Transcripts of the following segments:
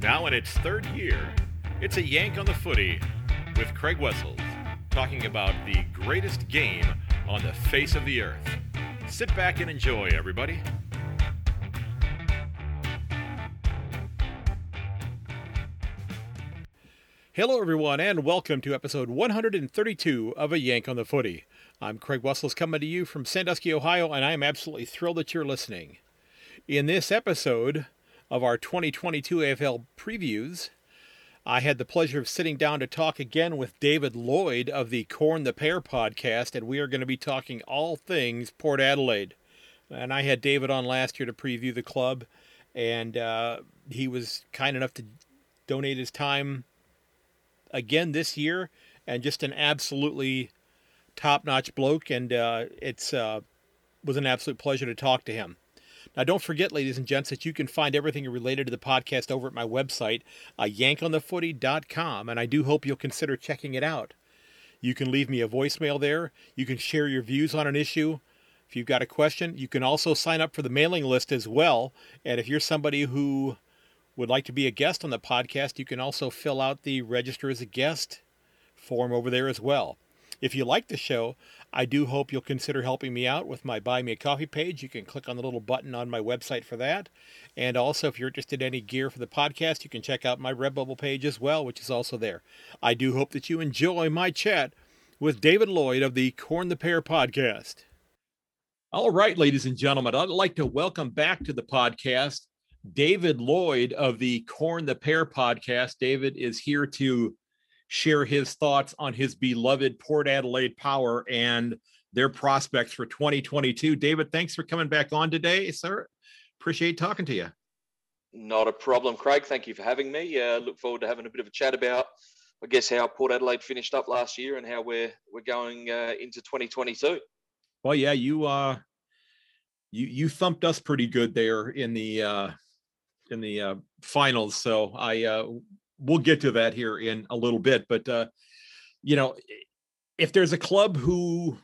Now in its third year, it's a yank on the footy with Craig Wessels talking about the greatest game on the face of the earth. Sit back and enjoy, everybody. Hello, everyone, and welcome to episode 132 of A Yank on the Footy. I'm Craig Wessels coming to you from Sandusky, Ohio, and I am absolutely thrilled that you're listening. In this episode of our 2022 AFL previews, I had the pleasure of sitting down to talk again with David Lloyd of the Corn the Pear podcast, and we are going to be talking all things Port Adelaide. And I had David on last year to preview the club, and uh, he was kind enough to donate his time again this year, and just an absolutely top-notch bloke. And uh, it's uh, was an absolute pleasure to talk to him. Now, don't forget, ladies and gents, that you can find everything related to the podcast over at my website, uh, yankonthefooty.com, and I do hope you'll consider checking it out. You can leave me a voicemail there. You can share your views on an issue. If you've got a question, you can also sign up for the mailing list as well. And if you're somebody who would like to be a guest on the podcast, you can also fill out the register as a guest form over there as well. If you like the show, I do hope you'll consider helping me out with my Buy Me a Coffee page. You can click on the little button on my website for that. And also, if you're interested in any gear for the podcast, you can check out my Redbubble page as well, which is also there. I do hope that you enjoy my chat with David Lloyd of the Corn the Pear podcast. All right, ladies and gentlemen, I'd like to welcome back to the podcast David Lloyd of the Corn the Pear podcast. David is here to share his thoughts on his beloved Port Adelaide Power and their prospects for 2022. David, thanks for coming back on today, sir. Appreciate talking to you. Not a problem, Craig. Thank you for having me. Uh, look forward to having a bit of a chat about, I guess, how Port Adelaide finished up last year and how we're we're going uh, into 2022. Well, yeah, you uh, you you thumped us pretty good there in the uh, in the uh, finals. So I uh, we'll get to that here in a little bit. But uh, you know, if there's a club who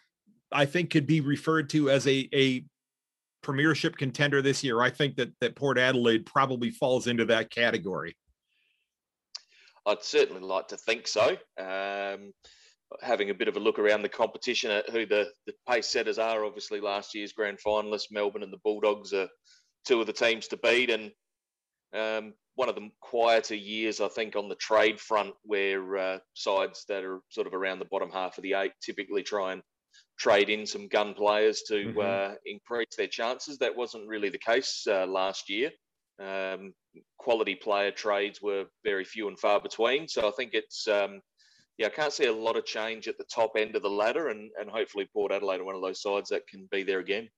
I think could be referred to as a a premiership contender this year, I think that that Port Adelaide probably falls into that category. I'd certainly like to think so. Um, having a bit of a look around the competition at who the, the pace setters are, obviously last year's grand finalists, Melbourne and the Bulldogs are two of the teams to beat, and um, one of the quieter years, I think, on the trade front, where uh, sides that are sort of around the bottom half of the eight typically try and trade in some gun players to mm-hmm. uh, increase their chances. That wasn't really the case uh, last year. Um, quality player trades were very few and far between. So I think it's, um, yeah, I can't see a lot of change at the top end of the ladder, and, and hopefully Port Adelaide are one of those sides that can be there again.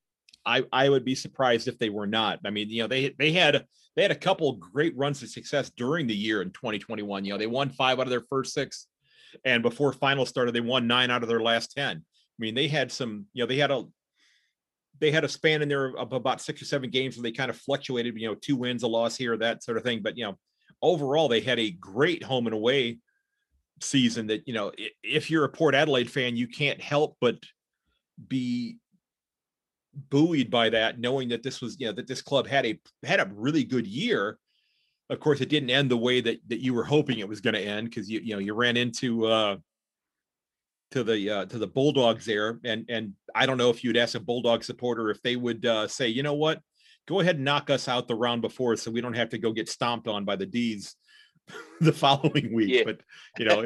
I, I would be surprised if they were not. I mean, you know, they they had they had a couple great runs of success during the year in 2021. You know, they won five out of their first six, and before finals started, they won nine out of their last ten. I mean, they had some, you know, they had a they had a span in there of about six or seven games where they kind of fluctuated, you know, two wins, a loss here, that sort of thing. But you know, overall, they had a great home and away season. That you know, if you're a Port Adelaide fan, you can't help but be buoyed by that, knowing that this was, you know, that this club had a had a really good year. Of course, it didn't end the way that that you were hoping it was going to end because you you know you ran into uh to the uh, to the Bulldogs there, and and I don't know if you'd ask a Bulldog supporter if they would uh, say, you know what, go ahead and knock us out the round before, so we don't have to go get stomped on by the D's the following week. Yeah. But you know,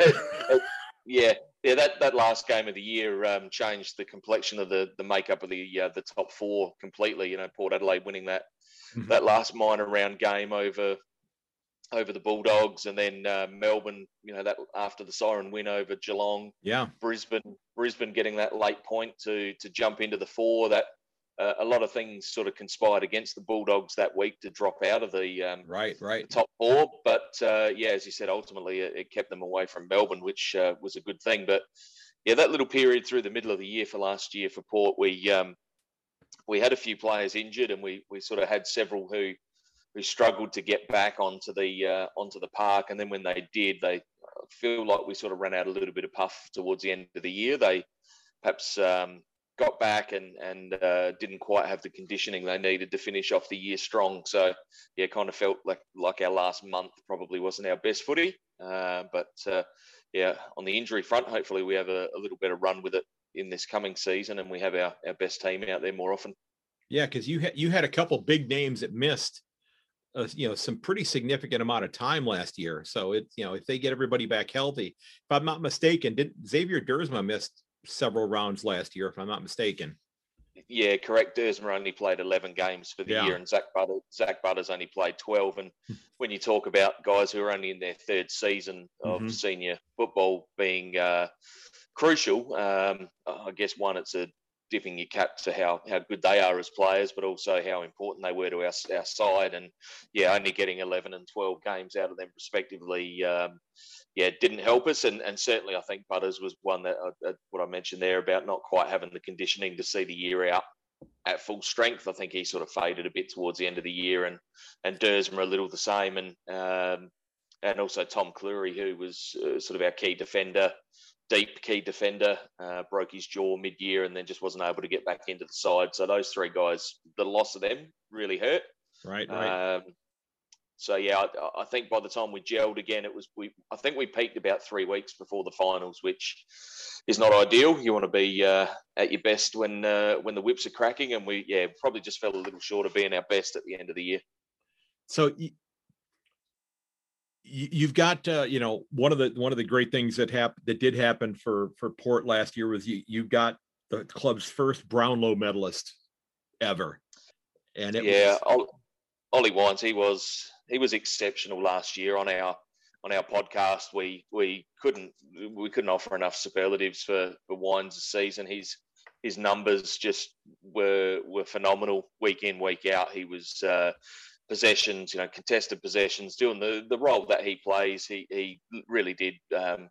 yeah, yeah, that, that last game of the year um, changed the complexion of the the makeup of the uh, the top four completely. You know, Port Adelaide winning that mm-hmm. that last minor round game over over the Bulldogs, and then uh, Melbourne. You know that after the siren win over Geelong. Yeah, Brisbane Brisbane getting that late point to to jump into the four. That uh, a lot of things sort of conspired against the Bulldogs that week to drop out of the um, right, right top four. But uh, yeah, as you said, ultimately it, it, kept them away from Melbourne, which uh, was a good thing. But yeah, that little period through the middle of the year for last year for Port, we um, we had a few players injured, and we we sort of had several who who struggled to get back onto the uh, onto the park. And then when they did, they feel like we sort of ran out a little bit of puff towards the end of the year. They perhaps um, got back and and uh, didn't quite have the conditioning they needed to finish off the year strong. So yeah, kind of felt like like our last month probably wasn't our best footy. Uh, but uh, yeah, on the injury front, hopefully we have a, a, little better run with it in this coming season, and we have our, our best team out there more often. Yeah, because you had you had a couple big names that missed. Uh, you know some pretty significant amount of time last year so it you know if they get everybody back healthy if i'm not mistaken did xavier duursma missed several rounds last year, if I'm not mistaken. Yeah, correct. Duursma only played 11 games for the yeah. year, and Zak Butter, Zak Butters only played 12. And when you talk about guys who are only in their third season of mm-hmm. senior football being uh, crucial, um, I guess one, it's a dipping your cap to how, how good they are as players, but also how important they were to our, our side. And yeah, only getting 11 and 12 games out of them respectively, um, yeah, didn't help us. And, and certainly I think Butters was one that uh, uh, what I mentioned there about not quite having the conditioning to see the year out at full strength. I think he sort of faded a bit towards the end of the year, and and Duursma a little the same, and um, and also Tom Clurey, who was uh, sort of our key defender deep key defender, uh, broke his jaw mid year and then just wasn't able to get back into the side. So those three guys, the loss of them really hurt. Right. right. Um, so yeah, I, I, think by the time we gelled again, it was we. I think we peaked about three weeks before the finals, which is not ideal. You want to be uh, at your best when uh, when the whips are cracking, and we yeah probably just fell a little short of being our best at the end of the year. So you've got uh, you know one of the one of the great things that happened that did happen for for Port last year was you you got the club's first Brownlow medalist ever, and it yeah, was... Ollie Wines he was he was exceptional last year on our on our podcast. We we couldn't we couldn't offer enough superlatives for for Wines season. His his numbers just were were phenomenal week in week out. He was. Uh, possessions, you know, contested possessions, doing the, the role that he plays. He, he really did. Um,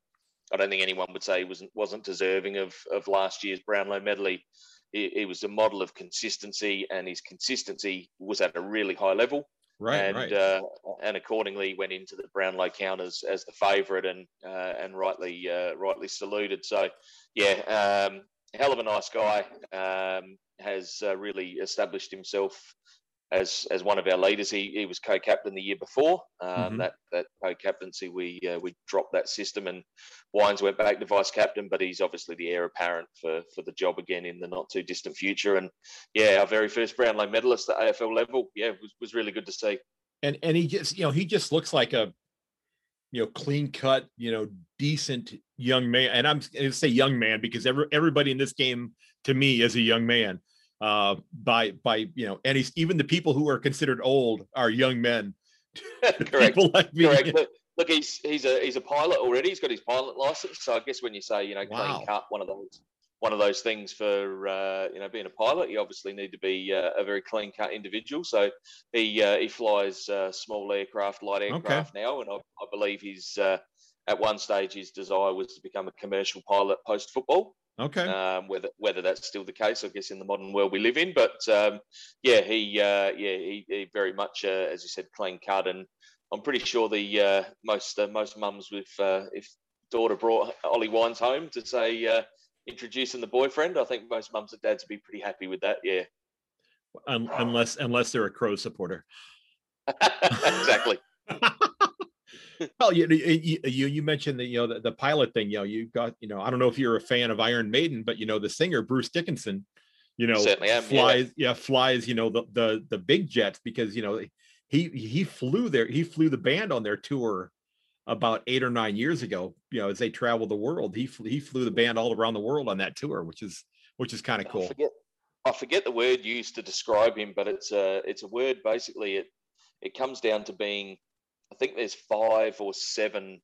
I don't think anyone would say he wasn't wasn't deserving of, of last year's Brownlow medal. He, he, was a model of consistency, and his consistency was at a really high level. Right, and right. Uh, and accordingly went into the Brownlow count as, as the favourite, and uh, and rightly uh, rightly saluted. So, yeah, um, hell of a nice guy. Um, has uh, really established himself as as one of our leaders. He, he was co-captain the year before. Um, mm-hmm. That that co-captaincy, we uh, we dropped that system, and Wines went back to vice captain. But he's obviously the heir apparent for for the job again in the not too distant future. And yeah, our very first Brownlow medalist at AFL level. Yeah, was was really good to see. And and he just you know he just looks like a you know clean cut you know decent young man. And I'm going to say young man because every everybody in this game to me is a young man uh, by by you know, and he's even the people who are considered old are young men. Correct. Like Correct. Look, look, he's he's a he's a pilot already. He's got his pilot license. So I guess when you say you know wow. clean cut, one of those one of those things for uh, you know being a pilot, you obviously need to be uh, a very clean cut individual. So he uh, he flies uh, small aircraft, light aircraft okay. now, and I, I believe he's uh, at one stage his desire was to become a commercial pilot post football. Okay. Um, whether whether that's still the case, I guess, in the modern world we live in. But um, yeah, he uh, yeah he, he, very much, uh, as you said, clean cut, and I'm pretty sure the uh, most uh, most mums with uh, if daughter brought Ollie Wines home to say uh, introducing the boyfriend, I think most mums and dads would be pretty happy with that. Yeah. unless unless they're a crow supporter. exactly. well, you, you you mentioned that you know the, the pilot thing. You know, you got you know I don't know if you're a fan of Iron Maiden, but you know the singer Bruce Dickinson, you know am, flies yeah. yeah. flies you know the the the big jets because you know he he flew there he flew the band on their tour about eight or nine years ago. You know as they traveled the world, he flew, he flew the band all around the world on that tour, which is which is kind of cool. I forget, I forget the word used to describe him, but it's a it's a word basically it it comes down to being I think there's five or seven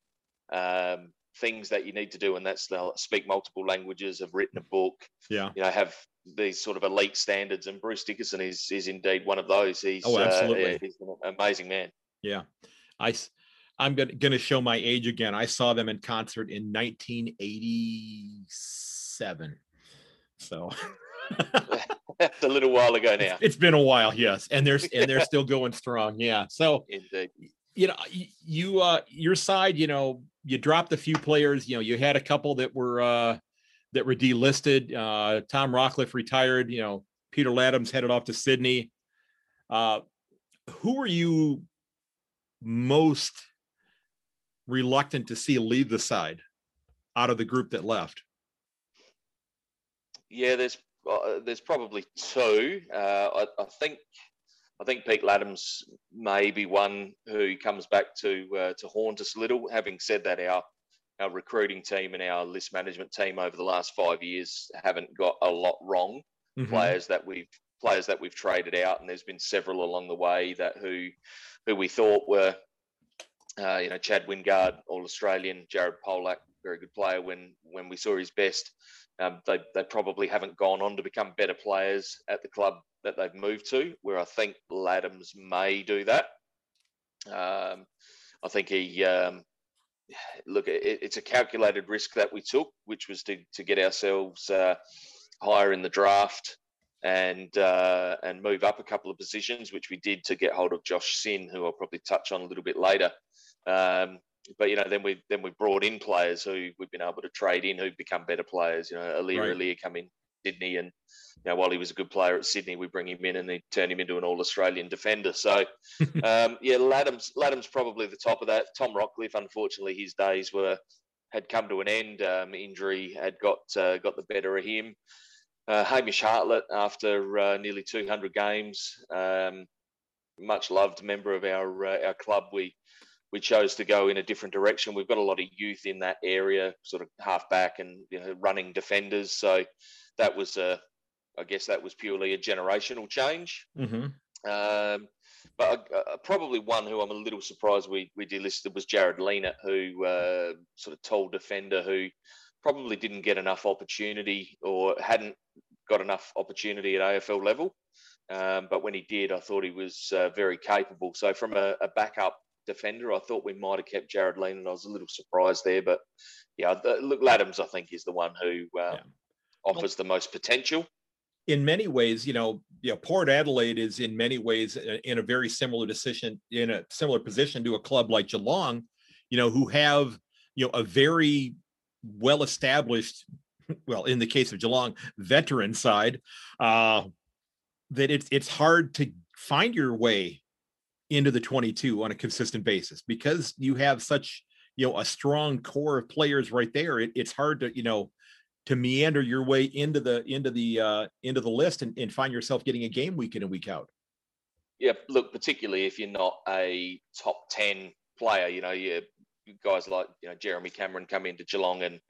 um, things that you need to do, and that's speak multiple languages, have written a book, yeah, you know, have these sort of elite standards. And Bruce Dickinson is is indeed one of those. He's oh, absolutely, uh, he's an amazing man. Yeah, I. I'm going to show my age again. I saw them in concert in 1987. So That's a little while ago now. It's, it's been a while, yes, and they're and they're still going strong. Yeah. So Indeed you know, you uh your side, you know, you dropped a few players. You know, you had a couple that were uh that were delisted. Uh, Tom Rockliff retired. You know, Peter Ladhams headed off to Sydney. Uh, who are you most reluctant to see leave the side out of the group that left? Yeah, there's uh, there's probably two. Uh, I, I, think I think Pete Ladhams may be one who comes back to uh, to haunt us a little. Having said that, our our recruiting team and our list management team over the last five years haven't got a lot wrong. Mm-hmm. Players that we've players that we've traded out, and there's been several along the way that who who we thought were, uh, you know, Chad Wingard, All Australian, Jared Polec, very good player when when we saw his best. Um, they they probably haven't gone on to become better players at the club that they've moved to. Where I think Ladhams may do that. Um, I think he. Um, look, it, it's a calculated risk that we took, which was to, to get ourselves uh, higher in the draft and uh, and move up a couple of positions, which we did to get hold of Josh Sinn, who I'll probably touch on a little bit later. Um, but you know, then we then we brought in players who we've been able to trade in who've become better players. You know, Aliir right. Aliir come in Sydney, and you know, while he was a good player at Sydney, we bring him in and they turn him into an All Australian defender. So, um, yeah, Ladhams Ladhams probably the top of that. Tom Rockliff, unfortunately, his days were had come to an end. Um, injury had got uh, got the better of him. Uh, Hamish Hartlett, after uh, nearly 200 games, um, much loved member of our uh, our club. We we chose to go in a different direction. We've got a lot of youth in that area, sort of half back and you know, running defenders. So that was a, I guess that was purely a generational change. Mm-hmm. Um, but uh, probably one who I'm a little surprised we we delisted was Jarrod Lienert, who uh, sort of tall defender who probably didn't get enough opportunity or hadn't got enough opportunity at AFL level. Um, but when he did, I thought he was uh, very capable. So from a, a, backup defender, I thought we might have kept Jared Lean, and I was a little surprised there. But yeah, the, look, Ladhams, I think, is the one who um, yeah. Offers the most potential. In many ways, you know, you know, Port Adelaide is in many ways in a very similar decision, in a similar position to a club like Geelong, you know, who have you know a very well established, well, in the case of Geelong, veteran side, uh, that it's it's hard to find your way into the 22 on a consistent basis because you have such you know a strong core of players right there. It, it's hard to you know to meander your way into the into the uh, into the list and, and find yourself getting a game week in and week out. Yeah, look, particularly if you're not a top 10 player, you know, you guys like you know Jeremy Cameron come into Geelong and you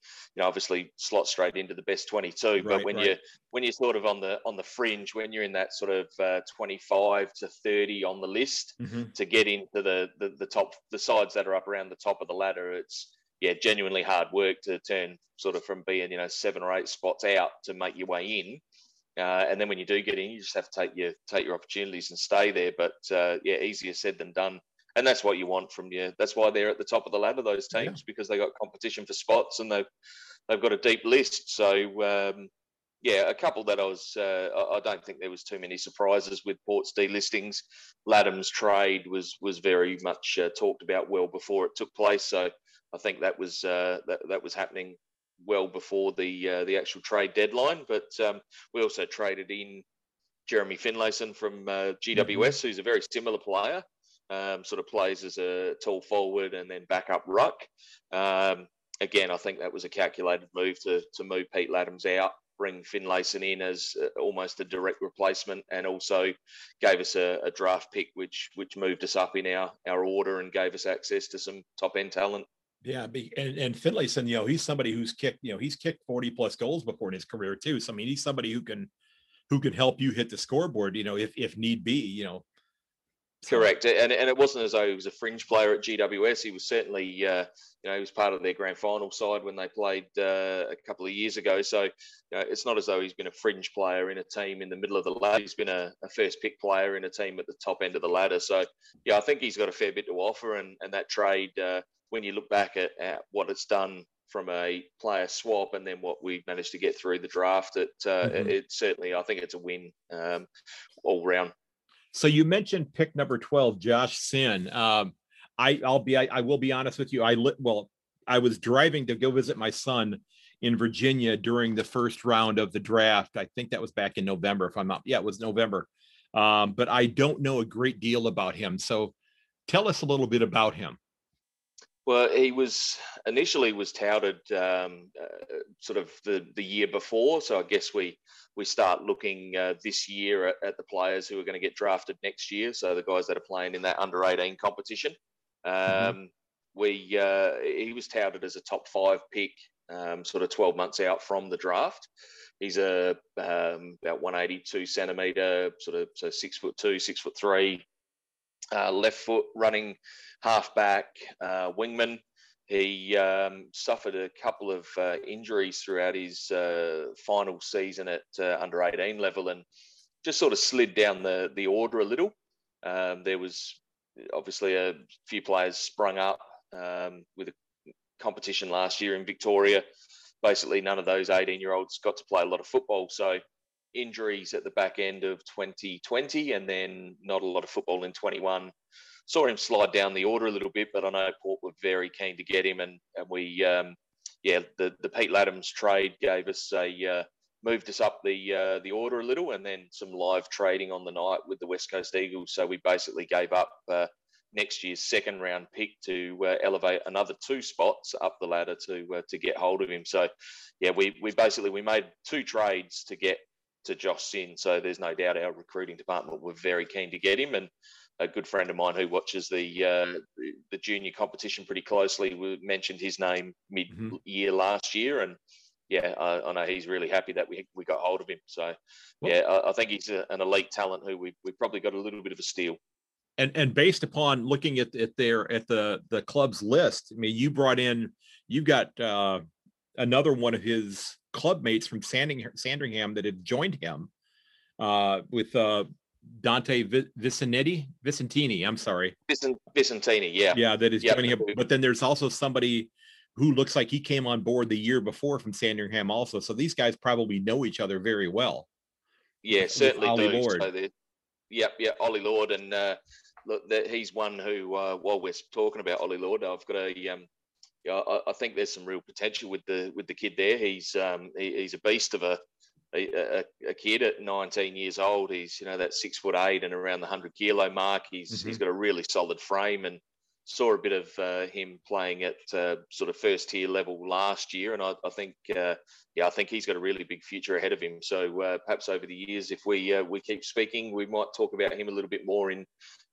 know obviously slot straight into the best 22 right, but when right. you when you're sort of on the on the fringe when you're in that sort of uh, 25 to 30 on the list mm-hmm. to get into the, the the top the sides that are up around the top of the ladder it's yeah genuinely hard work to turn sort of from being you know seven or eight spots out to make your way in uh, and then when you do get in, you just have to take your take your opportunities and stay there. But uh, yeah, easier said than done and that's what you want from you. That's why they're at the top of the ladder, those teams, yeah. because they got competition for spots and they've they've got a deep list. So um, yeah, a couple that I was uh, I don't think there was too many surprises with Port's delistings. Ladham's trade was was very much uh, talked about well before it took place. So I think that was uh, that that was happening well before the uh, the actual trade deadline. But um, we also traded in Jeremy Finlayson from uh, GWS, mm-hmm. who's a very similar player um, sort of plays as a tall forward and then back up ruck. Um, again, I think that was a calculated move to to move Pete Ladhams out, bring Finlayson in as uh, almost a direct replacement, and also gave us a, a, draft pick, which which moved us up in our our order and gave us access to some top end talent. Yeah, and, and Finlayson, you know, he's somebody who's kicked, you know, he's kicked 40 plus goals before in his career too. So I mean, he's somebody who can who can help you hit the scoreboard, you know, if if need be, you know. Correct, and and it wasn't as though he was a fringe player at GWS. He was certainly, uh, you know, he was part of their grand final side when they played uh, a couple of years ago. So, you know, it's not as though he's been a fringe player in a team in the middle of the ladder. He's been a, a, first pick player in a team at the top end of the ladder. So, yeah, I think he's got a fair bit to offer. And and that trade, uh, when you look back at, at, what it's done from a player swap and then what we managed to get through the draft, it uh, mm-hmm. it certainly, I think it's a win um, all round. So you mentioned pick number 12, Josh Sinn. Um, I, I'll be, I, I, will be honest with you. I lit, well, I was driving to go visit my son in Virginia during the first round of the draft. I think that was back in November, if I'm not. Yeah, it was November. Um, but I don't know a great deal about him. So tell us a little bit about him. Well, he was initially was touted um, uh, sort of the, the year before, so I guess we we start looking uh, this year at, at, the players who are going to get drafted next year. So the guys that are playing in that under eighteen competition. Mm-hmm. Um, mm-hmm. We uh, he was touted as a top five pick, um, sort of twelve months out from the draft. He's a um, about one eighty two centimeter, sort of so six foot two, six foot three, uh, left foot running halfback, uh, wingman. He um, suffered a couple of uh, injuries throughout his uh, final season at uh, under 18 level and just sort of slid down the, the order a little. Um, there was obviously a few players sprung up um, with a competition last year in Victoria. Basically, none of those 18 year olds got to play a lot of football. So, injuries at the back end of 2020 and then not a lot of football in 21 saw him slide down the order a little bit, but I know Port were very keen to get him, and, and we, um, yeah, the, the Pete Ladhams trade gave us a uh, moved us up the uh, the order a little, and then some live trading on the night with the West Coast Eagles. So we basically gave up uh, next year's second round pick to uh, elevate another two spots up the ladder to uh, to get hold of him. So yeah, we we basically we made two trades to get to Josh Sinn. So there's no doubt our recruiting department were very keen to get him and a good friend of mine who watches the uh, the junior competition pretty closely we mentioned his name mid year mm-hmm. last year, and yeah, I, I, know he's really happy that we we got hold of him. So yeah, I, I, think he's a, an elite talent who we we probably got a little bit of a steal. And and based upon looking at at their at the the club's list, I mean, you brought in you've got uh, another one of his club mates from Sanding, Sandringham that had joined him uh, with uh, Dante Vicentetti, Visentini. I'm sorry, Vicent, Visentini. Yeah, yeah, that is yep. joining him. But then there's also somebody who looks like he came on board the year before from Sandringham, also. So these guys probably know each other very well. Yeah, certainly Ollie do. Lord. So yep, yeah, Ollie Lord, and uh, look, that he's one who, uh, while we're talking about Ollie Lord, I've got a um, yeah, I, I, think there's some real potential with the with the kid there. He's um, he, he's a beast of a a, a, kid at 19 years old. He's you know that six foot eight and around the hundred kilo mark. He's mm-hmm. he's got a really solid frame and saw a bit of uh, him playing at uh, sort of first tier level last year, and I, I think uh, yeah I think he's got a really big future ahead of him. So uh, perhaps over the years, if we uh, we keep speaking, we might talk about him a little bit more in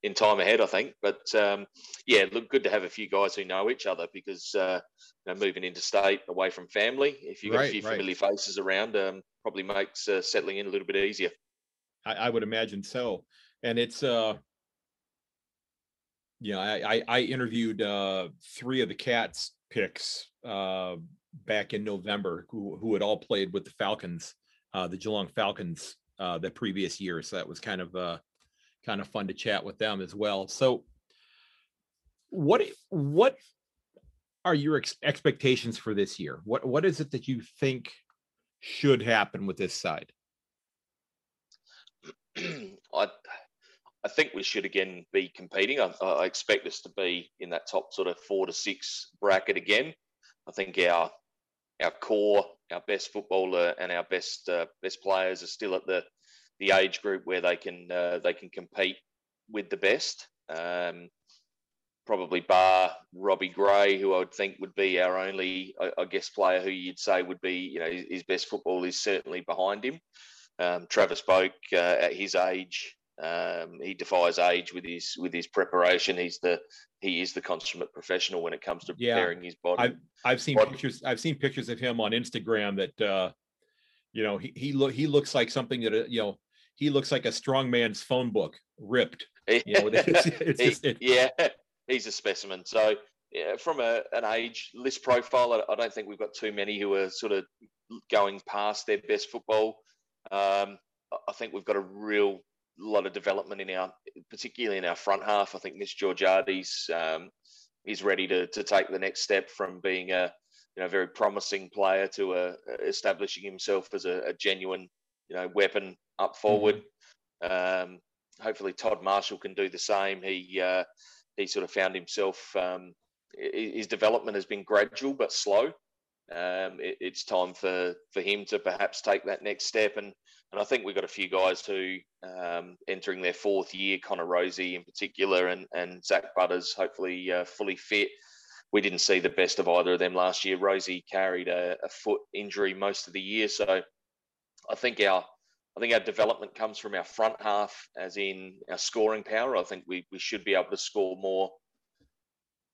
in time ahead. I think, but um, yeah, look good to have a few guys who know each other because uh, you know, moving interstate away from family, if you've got right, a few right. familiar faces around, um, probably makes uh, settling in a little bit easier. I, I would imagine so, and it's uh, you know, I I, I interviewed uh, three of the Cats picks uh, back in November who who had all played with the Falcons, uh, the Geelong Falcons, uh, the previous year. So that was kind of uh, kind of fun to chat with them as well. So, what what are your ex- expectations for this year? What what is it that you think should happen with this side? I I think we should again be competing. I, I, expect us to be in that top sort of four to six bracket again. I think our our core, our best footballer, and our best uh, best players are still at the the age group where they can uh, they can compete with the best. Um, probably bar Robbie Gray, who I would think would be our only, I, I guess, player who you'd say would be, you know, his, best football is certainly behind him. Um, Travis Boak, uh, at his age, um, he defies age with his with his preparation. He's the he is the consummate professional when it comes to yeah. preparing his body. I've, I've seen body. pictures. I've seen pictures of him on Instagram that uh, you know he he look he looks like something that uh, you know he looks like a strong man's phone book ripped. You know, it's, it's just, it, yeah, he's a specimen. So yeah, from a, an age list profile, I, I, don't think we've got too many who are sort of going past their best football. Um, I think we've got a real lot of development in our, particularly in our front half. I think Mitch Georgiades um, is ready to, to take the next step from being a you know very promising player to a, uh, establishing himself as a, a, genuine you know weapon up forward. Mm-hmm. Um, hopefully, Todd Marshall can do the same. He uh, he sort of found himself. Um, his development has been gradual but slow. um, it, it's time for for him to perhaps take that next step. And and I think we've got a few guys who um, entering their fourth year, Connor Rozee in particular, and and Zak Butters, hopefully uh, fully fit. We didn't see the best of either of them last year. Rozee carried a, a foot injury most of the year, so I think our I think our development comes from our front half, as in our scoring power. I think we, we should be able to score more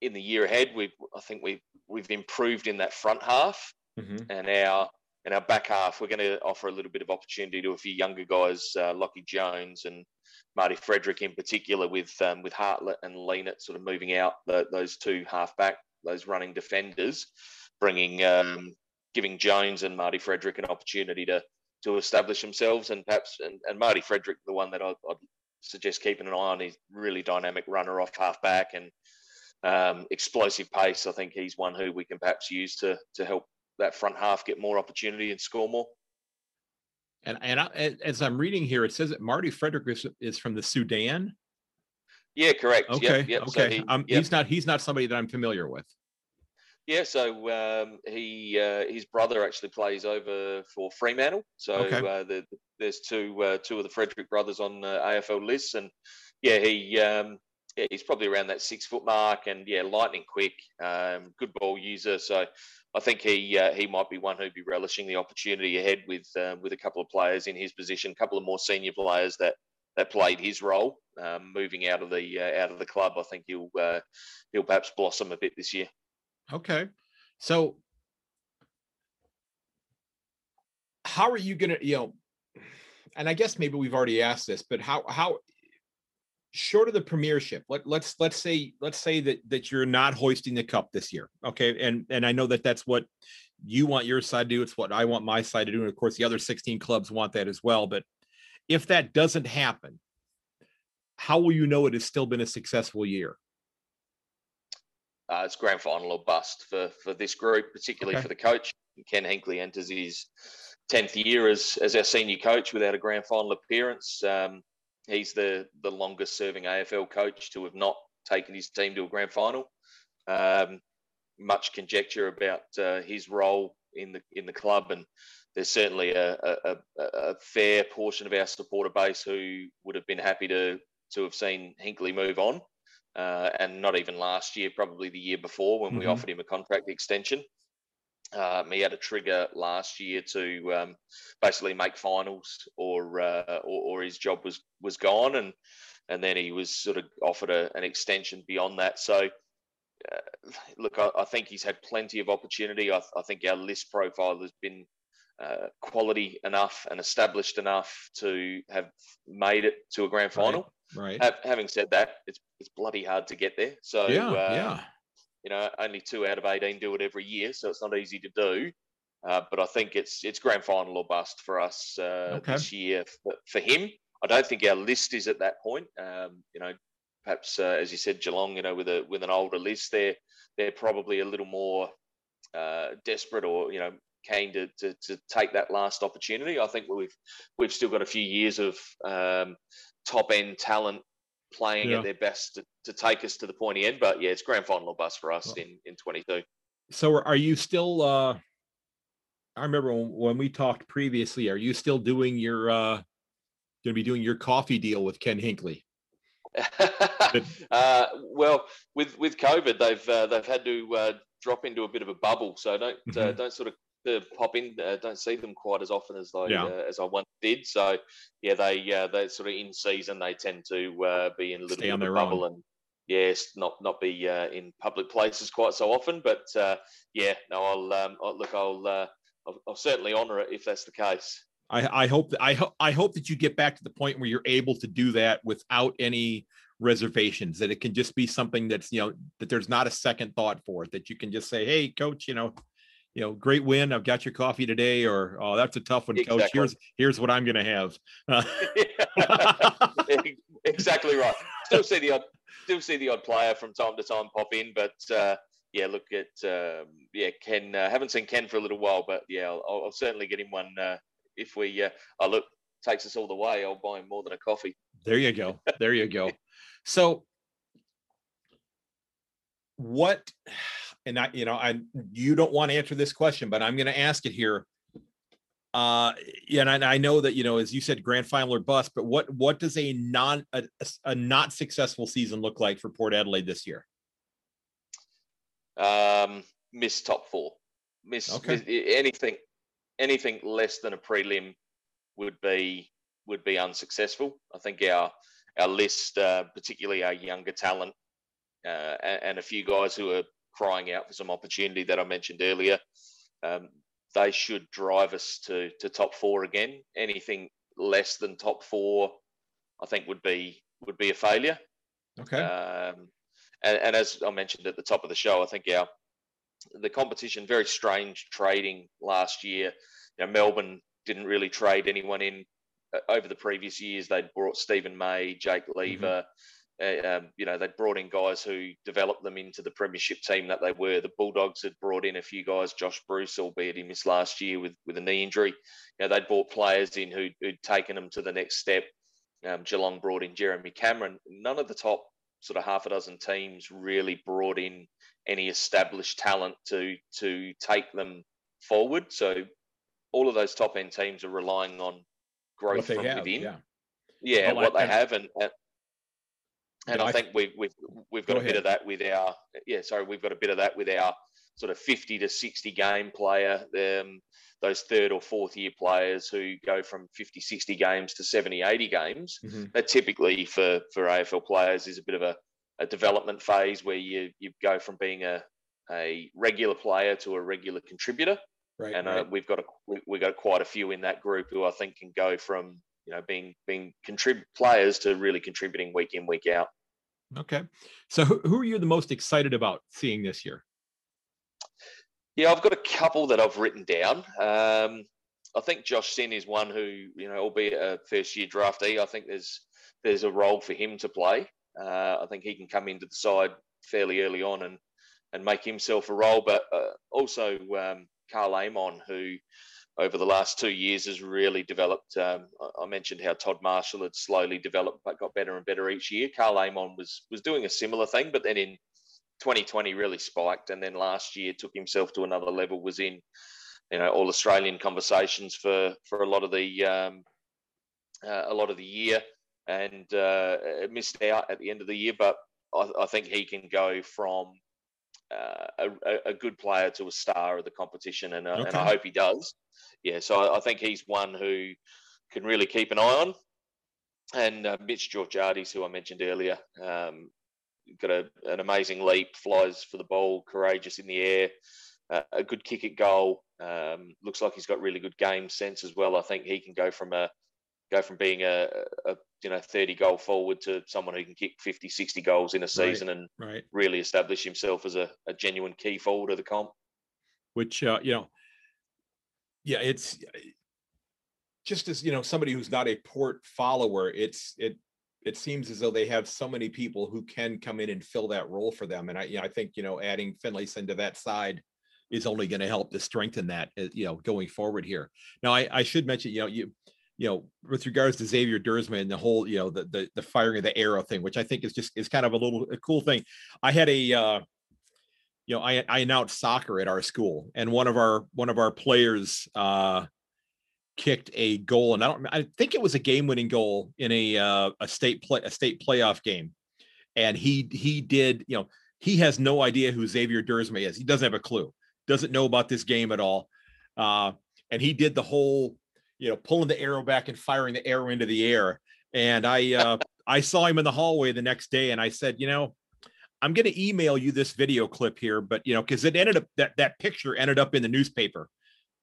in the year ahead. We I think we we've improved in that front half, mm-hmm. and our and our back half we're going to offer a little bit of opportunity to a few younger guys, uh, Lachie Jones and Marty Frederick in particular, with um, with Hartlett and Lienert sort of moving out the, those two half back, those running defenders, bringing um, giving Jones and Marty Frederick an opportunity to to establish themselves, and perhaps and, and Marty Frederick, the one that I'd, I'd suggest keeping an eye on. He's really dynamic runner off half back and um, explosive pace. I think he's one who we can perhaps use to to help that front half get more opportunity and score more. And and I, as I'm reading here, it says that Marty Frederick is, is from the Sudan. Yeah, correct. Okay, yep, yep. okay. So he, um, yep. He's not he's not somebody that I'm familiar with. Yeah, so um, he uh, his brother actually plays over for Fremantle. So okay. uh, the, there's two uh, two of the Frederick brothers on the AFL lists, and yeah, he um, yeah, he's probably around that six foot mark, and yeah, lightning quick, um, good ball user. So I think he uh, he might be one who'd be relishing the opportunity ahead with uh, with a couple of players in his position, a couple of more senior players that that played his role, um, moving out of the uh, out of the club. I think he'll uh, he'll perhaps blossom a bit this year. Okay, so how are you going to you know? And I guess maybe we've already asked this, but how how short of the premiership let, let's let's say let's say that that you're not hoisting the cup this year okay and and i know that that's what you want your side to do it's what i want my side to do and of course the other 16 clubs want that as well but if that doesn't happen how will you know it has still been a successful year uh, it's grand final or bust for for this group particularly okay. for the coach ken hinkley enters his 10th year as as our senior coach without a grand final appearance um, He's the the longest serving AFL coach to have not taken his team to a grand final. Um, much conjecture about uh, his role in the in the club, and there's certainly a, a, a, fair portion of our supporter base who would have been happy to to have seen Hinkley move on, uh, and not even last year, probably the year before when mm-hmm. we offered him a contract extension. Um, he had a trigger last year to um, basically make finals, or, uh, or, or his job was was gone, and and then he was sort of offered a, an extension beyond that. So, uh, look, I, I, think he's had plenty of opportunity. I, I think our list profile has been uh, quality enough and established enough to have made it to a grand final. Right. right. having said that, it's it's bloody hard to get there. So yeah, uh, yeah you know, only two out of 18 do it every year, so it's not easy to do. Uh, but I think it's it's grand final or bust for us uh, okay. this year for, for, him. I don't think our list is at that point. Um, you know, perhaps uh, as you said, Geelong, you know, with a with an older list, they're they're probably a little more uh, desperate or you know keen to, to, to take that last opportunity. I think we've we've still got a few years of um, top end talent playing yeah. at their best to, to, take us to the pointy end. But yeah, it's grand final or bust for us well, in in 22. So are you still? uh I remember when, when we talked previously. Are you still doing your? uh Going to be doing your coffee deal with Ken Hinkley? uh, well, with with COVID, they've uh, they've had to uh, drop into a bit of a bubble. So don't uh, mm-hmm. don't sort of to pop in. Uh, don't see them quite as often as I yeah. uh, as I once did. So yeah, they uh, they sort of in season they tend to uh, be in a little Stay bit of a bubble own. and yes, not not be uh, in public places quite so often. But uh, yeah, no, I'll, um, I'll look. I'll, I'll, I'll certainly honour it if that's the case. I, I hope that I hope I hope that you get back to the point where you're able to do that without any reservations that it can just be something that's you know that there's not a second thought for it that you can just say hey coach you know you know, great win. I've got your coffee today, or oh, that's a tough one, exactly. coach. Here's here's what I'm going to have. exactly right. Still see the odd, still see the odd player from time to time pop in, but uh, yeah, look at um, yeah Ken. Uh, haven't seen Ken for a little while, but yeah, I'll, I'll certainly get him one uh, if we. Uh, oh look, takes us all the way. I'll buy him more than a coffee. There you go. There you go. So, what? And I, you know, I you don't want to answer this question, but I'm going to ask it here. Uh, yeah, and I, I know that you know, as you said, grand final or bust. But what what does a non a, a not successful season look like for Port Adelaide this year? Um, miss top four. Miss, Okay. miss anything anything less than a prelim would be would be unsuccessful. I think our our list, uh, particularly our younger talent, uh, and, and a few guys who are crying out for some opportunity that I mentioned earlier, um, they should drive us to to top four again. Anything less than top four, I think would be would be a failure. Okay. Um, and, and as I mentioned at the top of the show, I think our the competition very strange trading last year. You know, Melbourne didn't really trade anyone in uh, over the previous years. They'd brought Steven May, Jake Lever. Uh, um, you know, they'd brought in guys who developed them into the premiership team that they were. The Bulldogs had brought in a few guys, Josh Bruce, albeit he missed last year with, with a knee injury. You know, they'd brought players in who'd, who'd taken them to the next step. Um, Geelong brought in Jeremy Cameron. None of the top sort of half a dozen teams really brought in any established talent to to take them forward. So all of those top end teams are relying on growth from have, within. yeah. Yeah, Oh, what they have, and and, and I think we've we've we've got Go a bit ahead. of that with our yeah. Sorry, we've got a bit of that with our sort of fifty to sixty game player. Um, those third or fourth year players who go from 50, 60 games to 70, 80 games. Mhm. That typically for for AFL players is a bit of a, a development phase where you you go from being a a regular player to a regular contributor Right. and uh, we've got a we- we've got quite a few in that group who I think can go from you know being being contrib players to really contributing week in week out. Okay. So who, are you the most excited about seeing this year? Yeah, I've got a couple that I've written down. Um, I think Josh Sinn is one who you know, albeit a first year draftee, I think there's there's a role for him to play. Uh, I think he can come into the side fairly early on and and make himself a role. But uh, also um, Karl Amon, who over the last two years has really developed. Um, I- mentioned how Todd Marshall had slowly developed but got better and better each year. Karl Amon was was doing a similar thing, but then in 2020 really spiked, and then last year took himself to another level. Was in you know all Australian conversations for for a lot of the um, uh, a lot of the year, and uh, missed out at the end of the year. But I, I think he can go from uh, a, a- good player to a star of the competition, and, uh, and I hope he does. Yeah, so I, I think he's one who can really keep an eye on. And uh, Mitch Georgiades, who I mentioned earlier, um, got a, an amazing leap, flies for the ball, courageous in the air, uh, a good kick at goal. Um, looks like he's got really good game sense as well. I think he can go from a go from being a, a you know 30 goal forward to someone who can kick 50 60 goals in a season and Right. really establish himself as a, a genuine key forward of the comp. Which uh, you know, yeah, it's just as you know, somebody who's not a port follower, it's it it seems as though they have so many people who can come in and fill that role for them. And I, you know, I think you know, adding Finlayson to that side is only going to help to strengthen that, uh, you know, going forward here. Now, I, I should mention, you know, you you know, with regards to Xavier Dersman and the whole, you know, the, the the firing of the arrow thing, which I think is just is kind of a little a cool thing. I had a uh you know, I I announced soccer at our school, and one of our one of our players uh kicked a goal, and I don't I think it was a game-winning goal in a uh, a state play a state playoff game, and he he did you know he has no idea who Xavier Duursma is. He doesn't have a clue. Doesn't know about this game at all, uh, and he did the whole you know pulling the arrow back and firing the arrow into the air. And I uh, I saw him in the hallway the next day, and I said, you know. I'm going to email you this video clip here, but you know, because it ended up that that picture ended up in the newspaper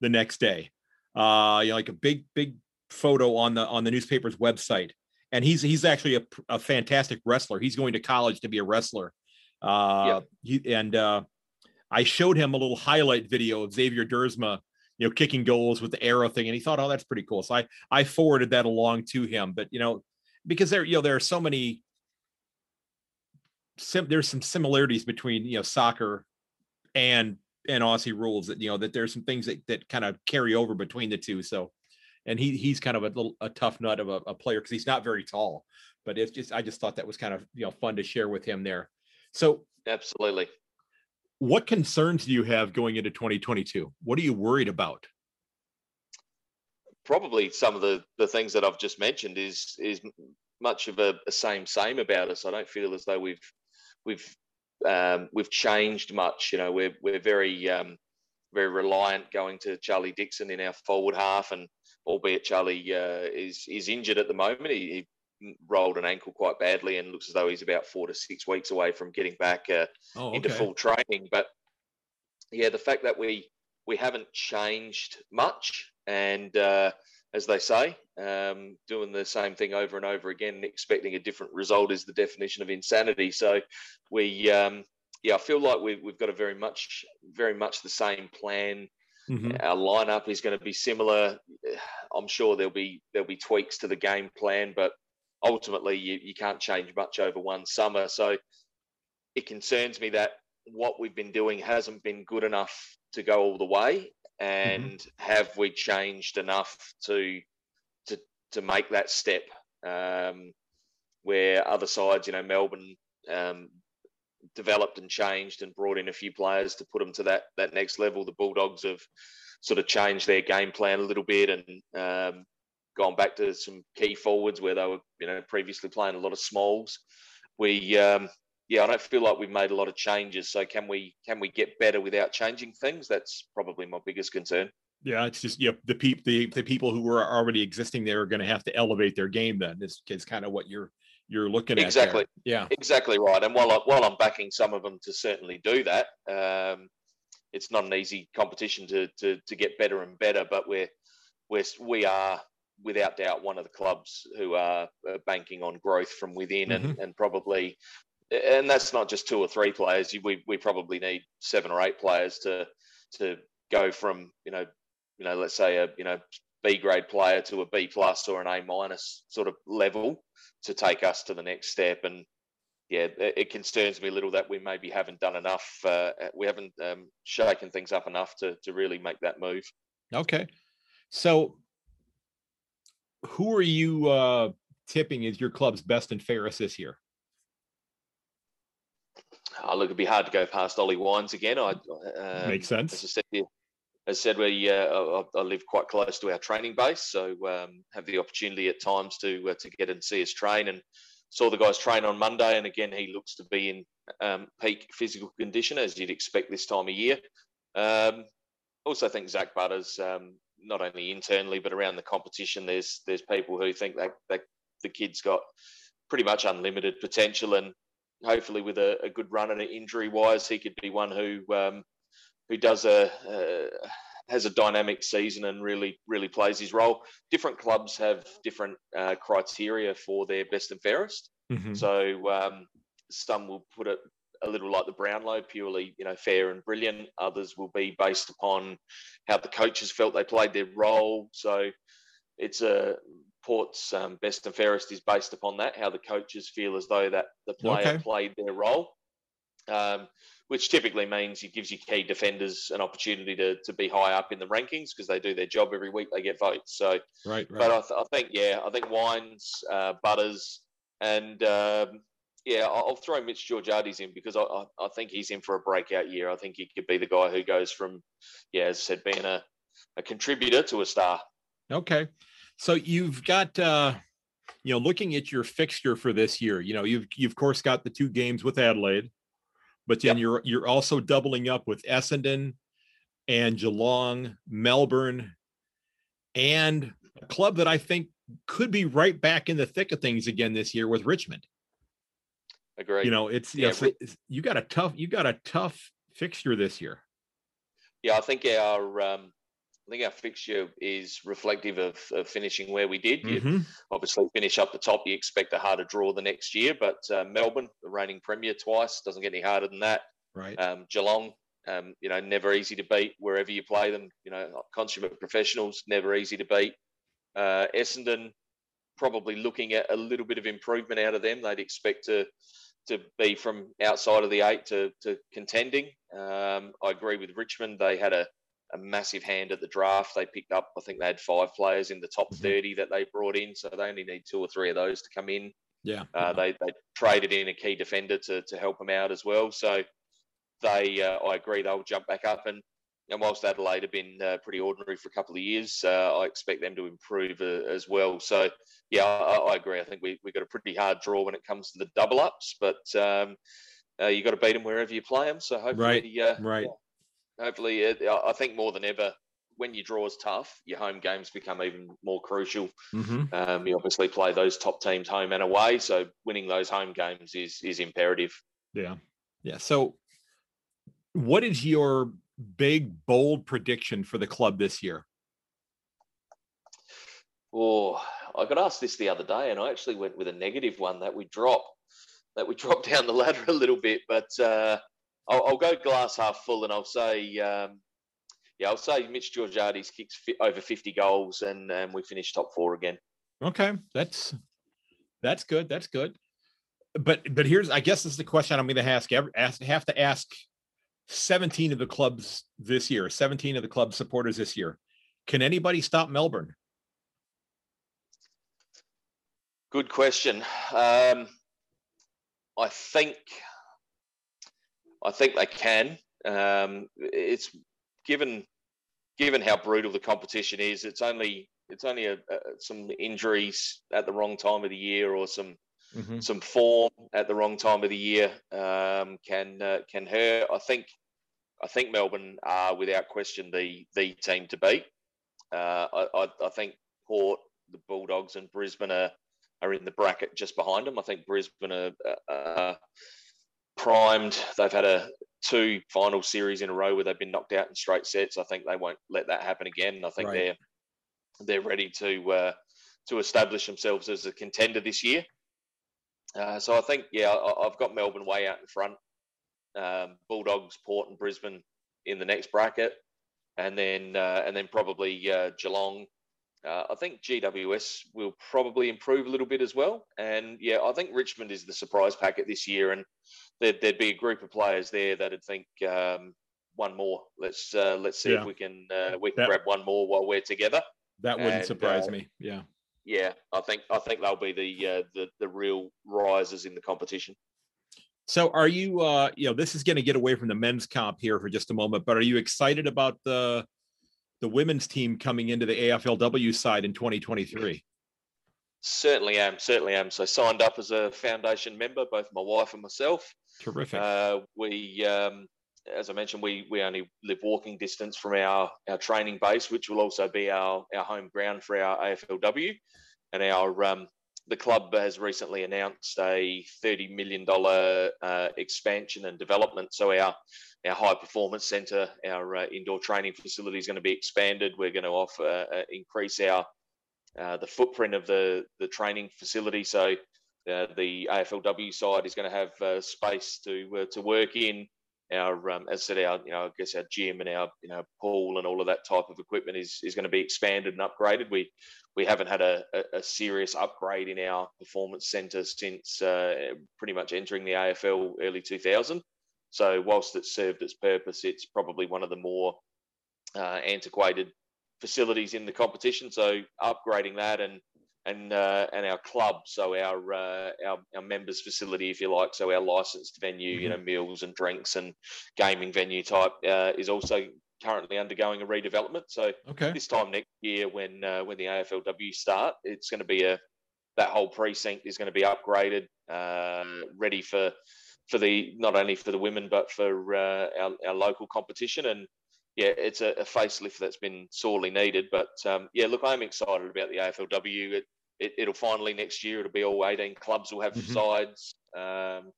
the next day. Uh, you know, like a big big photo on the on the newspaper's website. And he's he's actually a, a fantastic wrestler. He's going to college to be a wrestler. Uh, he, and uh, I showed him a little highlight video of Xavier Duursma, you know, kicking goals with the arrow thing, and he thought, "Oh, that's pretty cool." So I I forwarded that along to him. But you know, because there you know there are so many sim- there's some similarities between you know soccer and and Aussie rules that you know that there's some things that that kind of carry over between the two. So, and he he's kind of a little a tough nut of a, a player because he's not very tall. But it's just I just thought that was kind of you know fun to share with him there. So Absolutely. What concerns do you have going into 2022? What are you worried about? Probably some of the the things that I've just mentioned is is much of a, a same same about us. I don't feel as though we've we've um, we've changed much. You know, we're we're very um, very reliant going to Charlie Dixon in our forward half, and albeit Charlie uh, is is injured at the moment, he, he, rolled an ankle quite badly and looks as though he's about four to six weeks away from getting back uh, oh, okay. into full training. But yeah, the fact that we we haven't changed much, and uh, as they say, um, doing the same thing over and over again, expecting a different result is the definition of insanity. So we, um, yeah, I feel like we've, we've got a very much, very much the same plan. Mm-hmm. Our lineup is going to be similar. I'm sure there'll be there'll be tweaks to the game plan, but ultimately you, you can't change much over one summer. So it concerns me that what we've been doing hasn't been good enough to go all the way Mm-hmm. and mm-hmm. have we changed enough to to to make that step um, where other sides, you know, Melbourne um, developed and changed and brought in a few players to put them to that that next level. The Bulldogs have sort of changed their game plan a little bit and um, gone back to some key forwards where they were, you know, previously playing a lot of smalls. We um, yeah, I don't feel like we've made a lot of changes. So can we can we get better without changing things? That's probably my biggest concern. Yeah, it's just yeah, the people the, the people who are already existing there are going to have to elevate their game. Then is is kind of what you're you're looking exactly. at. Exactly. Yeah. Exactly right. And while I, while I'm backing some of them to certainly do that, um, it's not an easy competition to to to get better and better. But we're we're we are without doubt one of the clubs who are banking on growth from within mm-hmm. and, and probably and that's not just two or three players. We we probably need seven or eight players to to go from you know you know let's say a you know B grade player to a B plus or an A minus sort of level to take us to the next step. And yeah, it concerns me a little that we maybe haven't done enough. Uh, we haven't um, shaken things up enough to to really make that move. Okay, so who are you uh, tipping as your club's best and fairest this year? oh, look, it'd be hard to go past Ollie Wines again. I um, makes sense. As I said, as I said, we uh, I, I, live quite close to our training base, so um, have the opportunity at times to uh, to get and see us train. And saw the guys train on Monday, and again, he looks to be in um, peak physical condition as you'd expect this time of year. Um, also, think Zak Butters, um, not only internally but around the competition, there's there's people who think that that the kid's got pretty much unlimited potential, and hopefully with a, a good run and injury wise, he could be one who um, who does a, has a dynamic season and really really plays his role. Different clubs have different uh, criteria for their best and fairest. Mm-hmm. So um, some will put it a little like the Brownlow, purely you know fair and brilliant. Others will be based upon how the coaches felt they played their role. So it's a Port's um, best and fairest is based upon that, how the coaches feel as though that the player okay. played their role, um, which typically means it gives you key defenders an opportunity to, to be high up in the rankings because they do their job every week, they get votes. So, right, right. but I, th- I think, yeah, I think Wines, uh, Butters, and um, yeah, I'll throw Mitch Georgiades in because I, I, think he's in for a breakout year. I think he could be the guy who goes from, yeah, as I said, being a, a contributor to a star. Okay. So you've got uh you know looking at your fixture for this year, you know, you've you've of course got the two games with Adelaide, but then yep. you're you're also doubling up with Essendon and Geelong, Melbourne, and a club that I think could be right back in the thick of things again this year with Richmond. Agree. You know, it's yeah, you, know, you got a tough you got a tough fixture this year. Yeah, I think our um, I think our fixture is reflective of, of finishing where we did. Mm-hmm. Obviously finish up the top, you expect a harder draw the next year, but uh, Melbourne, the reigning premier twice, doesn't get any harder than that. Right. Um, Geelong, um, you know, never easy to beat wherever you play them. You know, consummate professionals, never easy to beat. Uh, Essendon, probably looking at a little bit of improvement out of them. They'd expect to to be from outside of the eight to, to contending. Um, I agree with Richmond. They had a a massive hand at the draft. They picked up, I think they had five players in the top mm-hmm. 30 that they brought in. So they only need two or three of those to come in. Yeah. Uh, they, they traded in a key defender to, to help them out as well. So, they, uh, I agree, they'll jump back up. And, and whilst Adelaide have been uh, pretty ordinary for a couple of years, uh, I expect them to improve uh, as well. So, yeah, I, I, agree. I think we, we got a pretty hard draw when it comes to the double ups, but um, uh, you got to beat them wherever you play them. So hopefully, right, right. Hopefully, I think more than ever, when your draw is tough, your home games become even more crucial. Mm-hmm. Um, you obviously play those top teams home and away, so winning those home games is is imperative. Yeah, yeah. So, what is your big bold prediction for the club this year? Oh, I got asked this the other day, and I actually went with a negative one that we drop that we drop down the ladder a little bit, but. Uh, I'll, I'll, go glass half full, and I'll say um, yeah, I'll say Mitch Georgiades kicks over 50 goals and um, we finish top four again. Okay, that's that's good. That's good. But but here's I guess this is the question I'm going to ask. ask have to ask 17 of the clubs this year. 17 of the club supporters this year. Can anybody stop Melbourne? Good question. Um, I think I think they can. Um, it's given given how brutal the competition is, it's only it's only a, a, some injuries at the wrong time of the year or some mm-hmm. some form at the wrong time of the year um, can uh, can hurt. I think I think Melbourne are without question the the team to beat. Uh, I, I, I, think Port, the Bulldogs, and Brisbane are are in the bracket just behind them. I think Brisbane are. Uh, primed. They've had a two final series in a row where they've been knocked out in straight sets. I think they won't let that happen again. I think right. they're they're ready to uh, to establish themselves as a contender this year. Uh, so I think yeah, I, have got Melbourne way out in front. Um, Bulldogs, Port, and Brisbane in the next bracket, and then uh, and then probably uh, Geelong. Uh, I think GWS will probably improve a little bit as well, and yeah, I think Richmond is the surprise packet this year, and there'd, there'd be a group of players there that'd think um, one more. Let's uh, let's see yeah. if we can uh, we can that, grab one more while we're together. That wouldn't and, surprise uh, me. Yeah. Yeah, I think I think they'll be the uh, the the real risers in the competition. So, are you? Uh, you know, this is going to get away from the men's comp here for just a moment, but are you excited about the the women's team coming into the AFLW side in 2023? Certainly am. Certainly am. So signed up as a foundation member, both my wife and myself. Terrific. Uh, we, um, as I mentioned, we we only live walking distance from our our training base, which will also be our our home ground for our AFLW, and our um, the club has recently announced a thirty million dollar uh, expansion and development. So our our high performance centre, our uh, indoor training facility is going to be expanded. We're going to offer uh, increase our uh, the footprint of the the training facility. So uh, the AFLW side is going to have uh, space to to work in. Our, um, as I said, our you know I guess our gym and our you know pool and all of that type of equipment is is going to be expanded and upgraded. We we haven't had a, a, a serious upgrade in our performance centre since uh, pretty much entering the AFL early 2000. So whilst it served its purpose, it's probably one of the more antiquated facilities in the competition. So upgrading that and and uh, and our club, so our, uh, our our members facility, if you like, so our licensed venue, mm-hmm. you know, meals and drinks and gaming venue type uh, is also currently undergoing a redevelopment. So okay. this time next year, when uh, when the AFLW start, it's going to be a that whole precinct is going to be upgraded, uh, ready for for the not only for the women but for uh, our, our local competition and yeah, it's a, a, facelift that's been sorely needed. But um, yeah, look, I'm excited about the AFLW. It, it, will finally next year. It'll be all 18 clubs will have mm-hmm. sides. Um,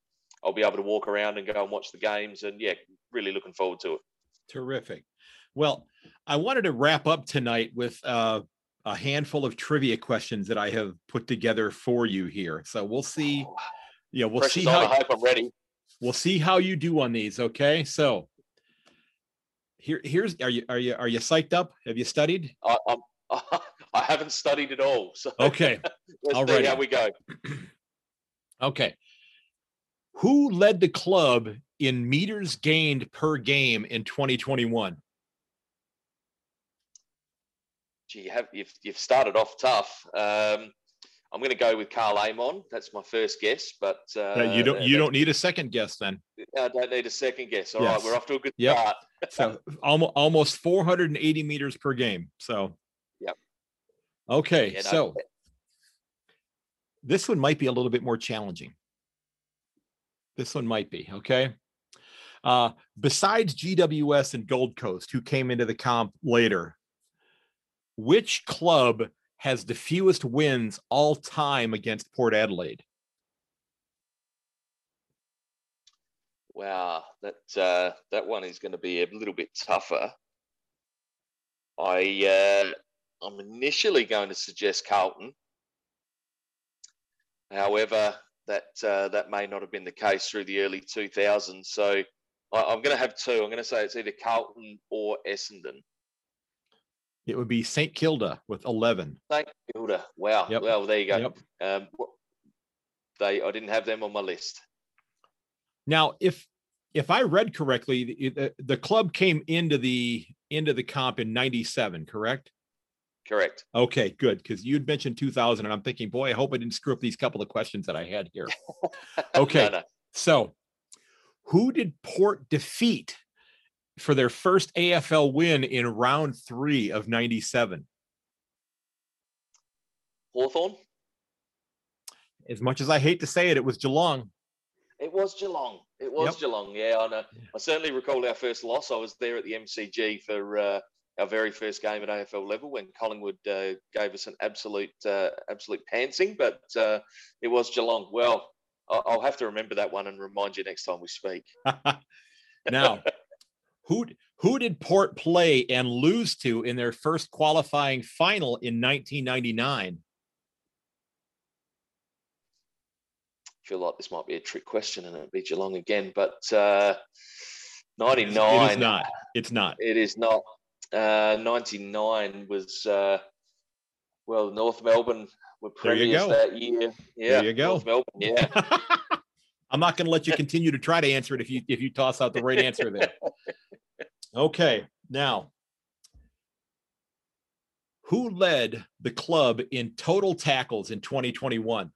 I'll be able to walk around and go and watch the games, and yeah, really looking forward to it. Terrific. Well, I wanted to wrap up tonight with uh, a handful of trivia questions that I have put together for you here. So we'll see. Oh, yeah, we'll see how. I hope I'm ready. We'll see how you do on these. Okay, so here here's are you are you are you psyched up? Have you studied? I, I'm, haven't studied at all. So okay, all right. How we go? okay. Who led the club in meters gained per game in 2021? Gee, you have you've you've started off tough. Um, I'm going to go with Karl Amon. That's my first guess, but uh, you don't you don't need a second guess then. I don't need a second guess. All yes. right, we're off to a good yep. start. so almost almost 480 meters per game. So. Okay, yeah, so this one might be a little bit more challenging. This one might be okay. Uh, besides GWS and Gold Coast, who came into the comp later, which club has the fewest wins all time against Port Adelaide. Wow, that uh, that one is going to be a little bit tougher. I uh, I'm initially going to suggest Carlton. However, that uh, that may not have been the case through the early 2000s. So I, am going to have two. I'm going to say it's either Carlton or Essendon. It would be St. Kilda with 11. St. Kilda. Wow. Yep. Well, there you go. Yep. Um, they, I didn't have them on my list. Now, if if I read correctly, the, the club came into the into the comp in '97, correct? Correct. Okay, good. Because you'd mentioned 2000, and I'm thinking, boy, I hope I didn't screw up these couple of questions that I had here. Okay, no, no. so who did Port defeat for their first AFL win in round three of 97? Hawthorn. As much as I hate to say it, it was Geelong. It was Geelong. It was yep. Geelong. Yeah, I know. I certainly recall our first loss. I was there at the MCG for uh, our very first game at AFL level when Collingwood uh, gave us an absolute, uh, absolute pantsing. But uh, it was Geelong. Well, I'll have to remember that one and remind you next time we speak. now, who who did Port play and lose to in their first qualifying final in 1999? I feel like this might be a trick question and it'd be Geelong again, but uh, 99. It is not. It's not. It is not. Uh, 99 was, uh, well, North Melbourne were premiers that year. Yeah. There you go. North Melbourne, yeah. I'm not going to let you continue to try to answer it if you if you toss out the right answer there. Okay, now who led the club in total tackles in 2021?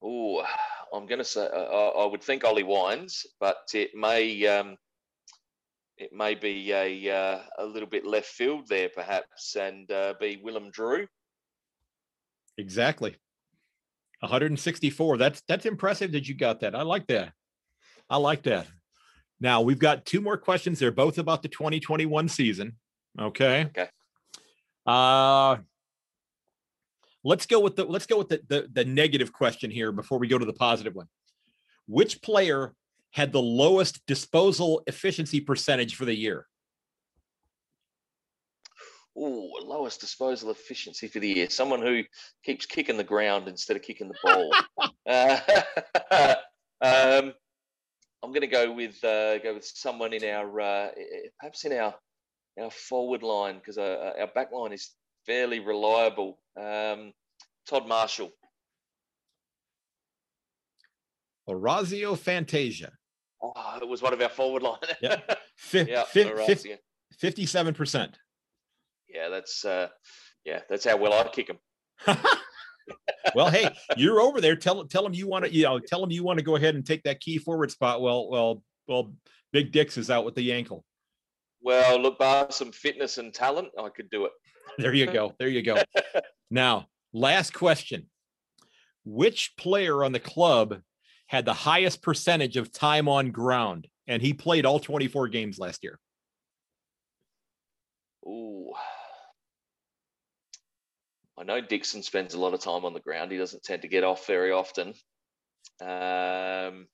Oh, I'm going to say uh, I would think Ollie Wines, but it may um, it may be a uh, a little bit left field there, perhaps, and uh, be Willem Drew. Exactly. 164. That's that's impressive that you got that. I like that. I like that. Now we've got two more questions. They're both about the 2021 season. Okay. Okay. Uh let's go with the let's go with the, the the negative question here before we go to the positive one. Which player had the lowest disposal efficiency percentage for the year? Oh, lowest disposal efficiency for the year. Someone who keeps kicking the ground instead of kicking the ball. uh, um, I'm going to go with uh, go with someone in our uh, perhaps in our our forward line because uh, our back line is fairly reliable. Um, Todd Marshall. Orazio Fantasia. Oh, it was one of our forward line. yeah, F- yeah, fifty-seven percent. Yeah, that's uh, yeah, that's how well I kick them. well, hey, you're over there. Tell tell them you want to, you know, tell them you want to go ahead and take that key forward spot. Well, well, well, Big Dix is out with the ankle. Well, look, bar some fitness and talent, I could do it. There you go. There you go. now, last question: Which player on the club had the highest percentage of time on ground, and he played all 24 games last year? Ooh. I know Dixon spends a lot of time on the ground. He doesn't tend to get off very often. Um,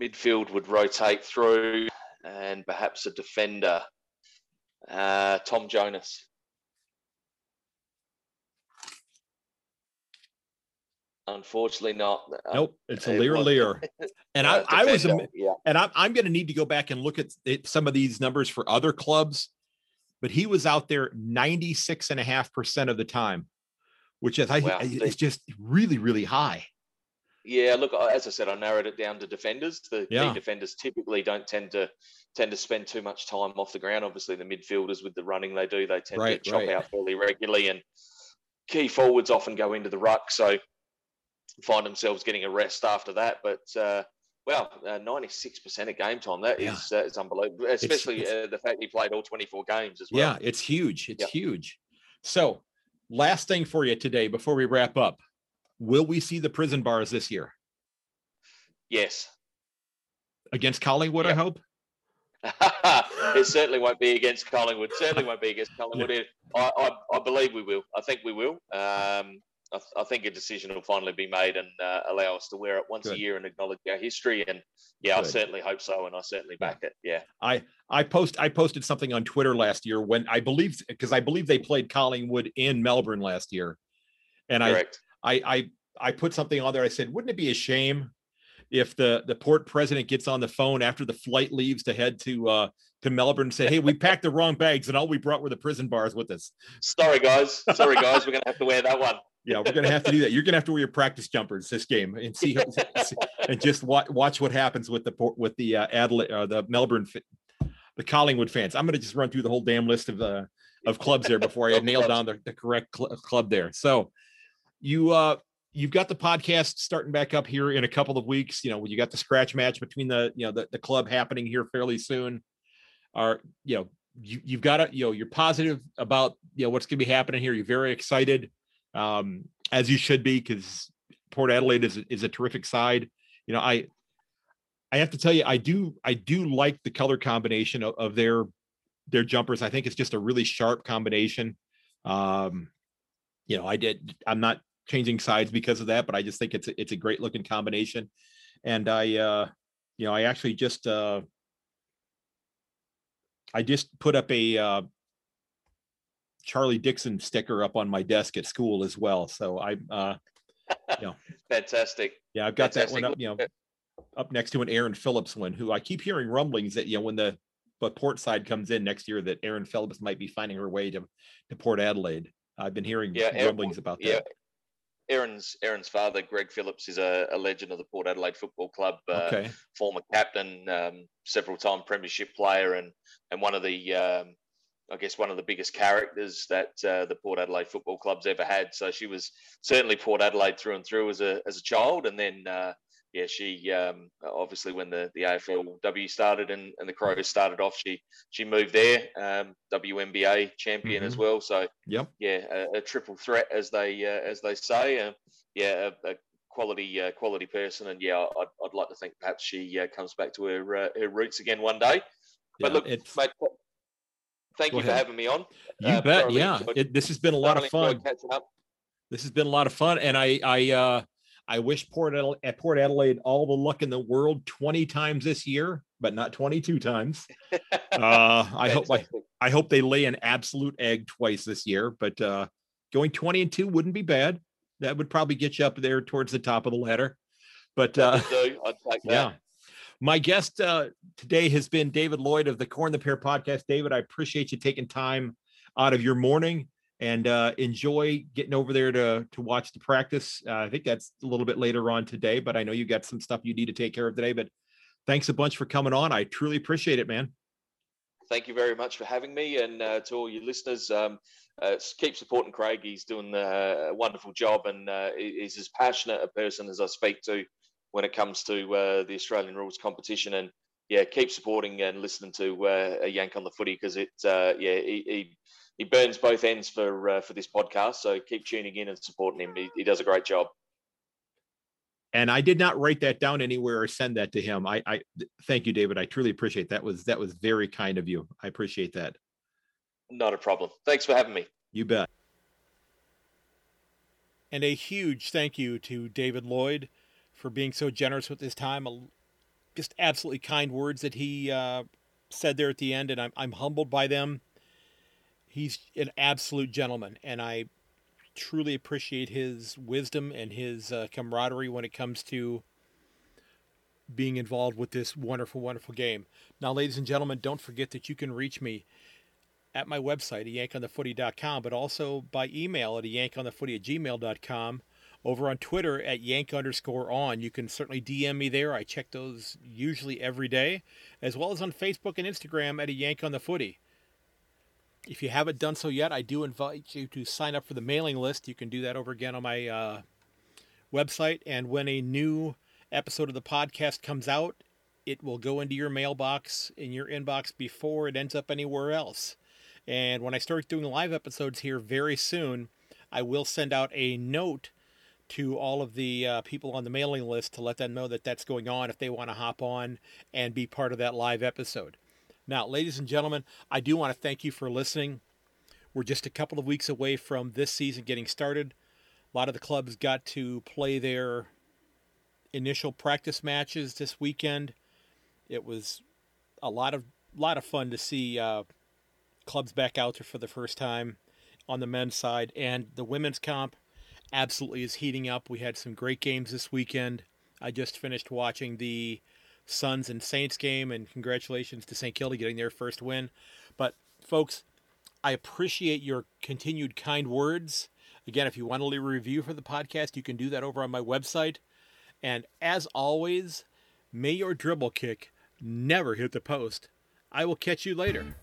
midfield would rotate through, and perhaps a defender. Uh, Tom Jonas. Unfortunately, not. Nope, it's Aliir Aliir. And I, I was, yeah. and I'm, I'm going to need to go back and look at some of these numbers for other clubs but he was out there 96 and a half percent of the time, which is, I, wow. is just really, really high. Yeah, look, as I said, I narrowed it down to defenders. The Yeah. key defenders typically don't tend to tend to spend too much time off the ground. Obviously, the midfielders with the running they do, they tend Right, to chop right. out fairly regularly, and key forwards often go into the ruck, so find themselves getting a rest after that. But uh, well, ninety six percent of game time that Yeah. is uh, is unbelievable, especially it's- uh, the fact he played all twenty four games as well. Yeah, it's huge. It's Yep. huge. So, last thing for you today before we wrap up. Will we see the prison bars this year Yes. against Collingwood? I hope. it certainly won't be against Collingwood. Certainly won't be against Collingwood. It- I, I, I believe we will. I think we will. Um, I, th- I think a decision will finally be made and uh, allow us to wear it once Good. a year and acknowledge our history. And yeah, I certainly hope so, and I certainly back it. Yeah, I I post I posted something on Twitter last year when I believe because I believe they played Collingwood in Melbourne last year, and I correct. I I I put something on there. I said, wouldn't it be a shame if the the port president gets on the phone after the flight leaves to head to uh to Melbourne and say, hey, we packed the wrong bags and all we brought were the prison bars with us. Sorry, guys. Sorry, guys. We're going to have to wear that one. Yeah, we're gonna have to do that. You're gonna have to wear your practice jumpers this game and see and just watch watch what happens with the port with the uh, Adelaide uh, the Melbourne the Collingwood fans. I'm gonna just run through the whole damn list of uh, of clubs there before I nail down the, the correct cl- club there. So you uh you've got the podcast starting back up here in a couple of weeks. You know, you got the scratch match between the you know the, the club happening here fairly soon. Are you know you you've got to you know you're positive about you know what's going to be happening here. You're very excited, um, as you should be because Port Adelaide is is a terrific side. You know, I I have to tell you, I do I do like the color combination of, of their their jumpers. I think it's just a really sharp combination. Um, you know, I did. I'm not changing sides because of that, but I just think it's a, it's a great looking combination. And I, uh, you know, I actually just uh, I just put up a uh, Charlie Dixon sticker up on my desk at school as well. So I, uh, Fantastic. yeah, I've got that one up. You know, up next to an Erin Phillips one, who I keep hearing rumblings that you know when the but port side comes in next year that Erin Phillips might be finding her way to to Port Adelaide. I've been hearing Yeah, Erin- rumblings about Yeah. Erin's Erin's father, Greg Phillips, is a, a legend of the Port Adelaide Football Club. Uh, okay, former captain, um, several time premiership player, and and one of the um, I guess one of the biggest characters that uh, the Port Adelaide Football Club's ever had. So she was certainly Port Adelaide through and through as a as a child, and then. Uh, yeah, she um, obviously when the, the AFLW started and, and the Crows started off, she she moved there, um, WNBA champion as well. So yep, yeah, a, a triple threat as they uh, as they say. Uh, yeah, a, a quality uh, quality person, and yeah, I'd, I'd like to think perhaps she uh, comes back to her uh, her roots again one day. But yeah, look, it's mate, thank Go you for having me on. you uh, bet. Yeah, it, this has been a lot of fun. This has been a lot of fun, and I I uh I wish Port Adela- at Port Adelaide all the luck in the world twenty times this year, but not twenty two times. Uh, I hope I, I hope they lay an absolute egg twice this year, but uh, going 20 and 2 wouldn't be bad. That would probably get you up there towards the top of the ladder. But uh, That'd do. I'd take that. yeah. My guest uh, today has been David Lloyd of the Corn the Pear podcast. David, I appreciate you taking time out of your morning and uh, enjoy getting over there to to watch the practice. Uh, I think that's a little bit later on today, but I know you got some stuff you need to take care of today. But thanks a bunch for coming on. I truly appreciate it, man. Thank you very much for having me, and uh, to all your listeners, um, uh, keep supporting Craig. He's doing uh, a wonderful job, and uh, he's as passionate a person as I speak to when it comes to the Australian rules competition. And yeah, keep supporting and listening to a Yank on the Footy because it, yeah, he, he he burns both ends for uh, for this podcast. So keep tuning in and supporting him. He, he does a great job. and I did not write that down anywhere or send that to him. I, I thank you, David. I truly appreciate that. Was that was very kind of you. I appreciate that. Not a problem. Thanks for having me. You bet. And a huge thank you to David Lloyd for being so generous with his time. Just absolutely kind words that he uh, said there at the end, and I'm, I'm humbled by them. He's an absolute gentleman, and I truly appreciate his wisdom and his uh, camaraderie when it comes to being involved with this wonderful, wonderful game. Now, ladies and gentlemen, don't forget that you can reach me at my website, at yankonthefooty.com, but also by email at yankonthefooty at gmail.com, over on Twitter at yank underscore on. You can certainly DM me there. I check those usually every day, as well as on Facebook and Instagram at a yank on the footy. If you haven't done so yet, I do invite you to sign up for the mailing list. You can do that over again on my uh, website. And when a new episode of the podcast comes out, it will go into your mailbox in your inbox before it ends up anywhere else. And when I start doing live episodes here very soon, I will send out a note to all of the uh, people on the mailing list to let them know that that's going on if they want to hop on and be part of that live episode. Now, ladies and gentlemen, I do want to thank you for listening. We're just a couple of weeks away from this season getting started. A lot of the clubs got to play their initial practice matches this weekend. It was a lot of lot of fun to see uh, clubs back out there for the first time on the men's side, and the women's comp absolutely is heating up. We had some great games this weekend. I just finished watching the Suns and Saints game, and congratulations to St. Kilda getting their first win. But, folks, I appreciate your continued kind words. Again, if you want to leave a review for the podcast, you can do that over on my website. And as always, may your dribble kick never hit the post. I will catch you later.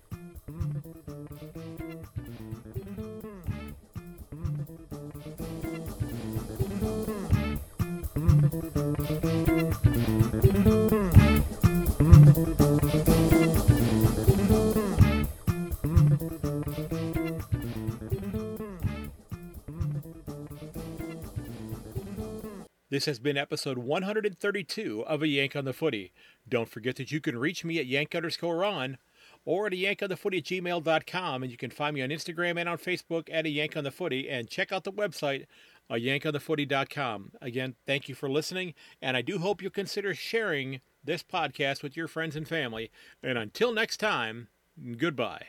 This has been episode 132 of A Yank on the Footy. Don't forget that you can reach me at yank underscore on or at a yank on the footy at gmail.com. And you can find me on Instagram and on Facebook at a yank on the footy. And check out the website, a yankonthefooty.com. Again, thank you for listening. And I do hope you'll consider sharing this podcast with your friends and family. And until next time, goodbye.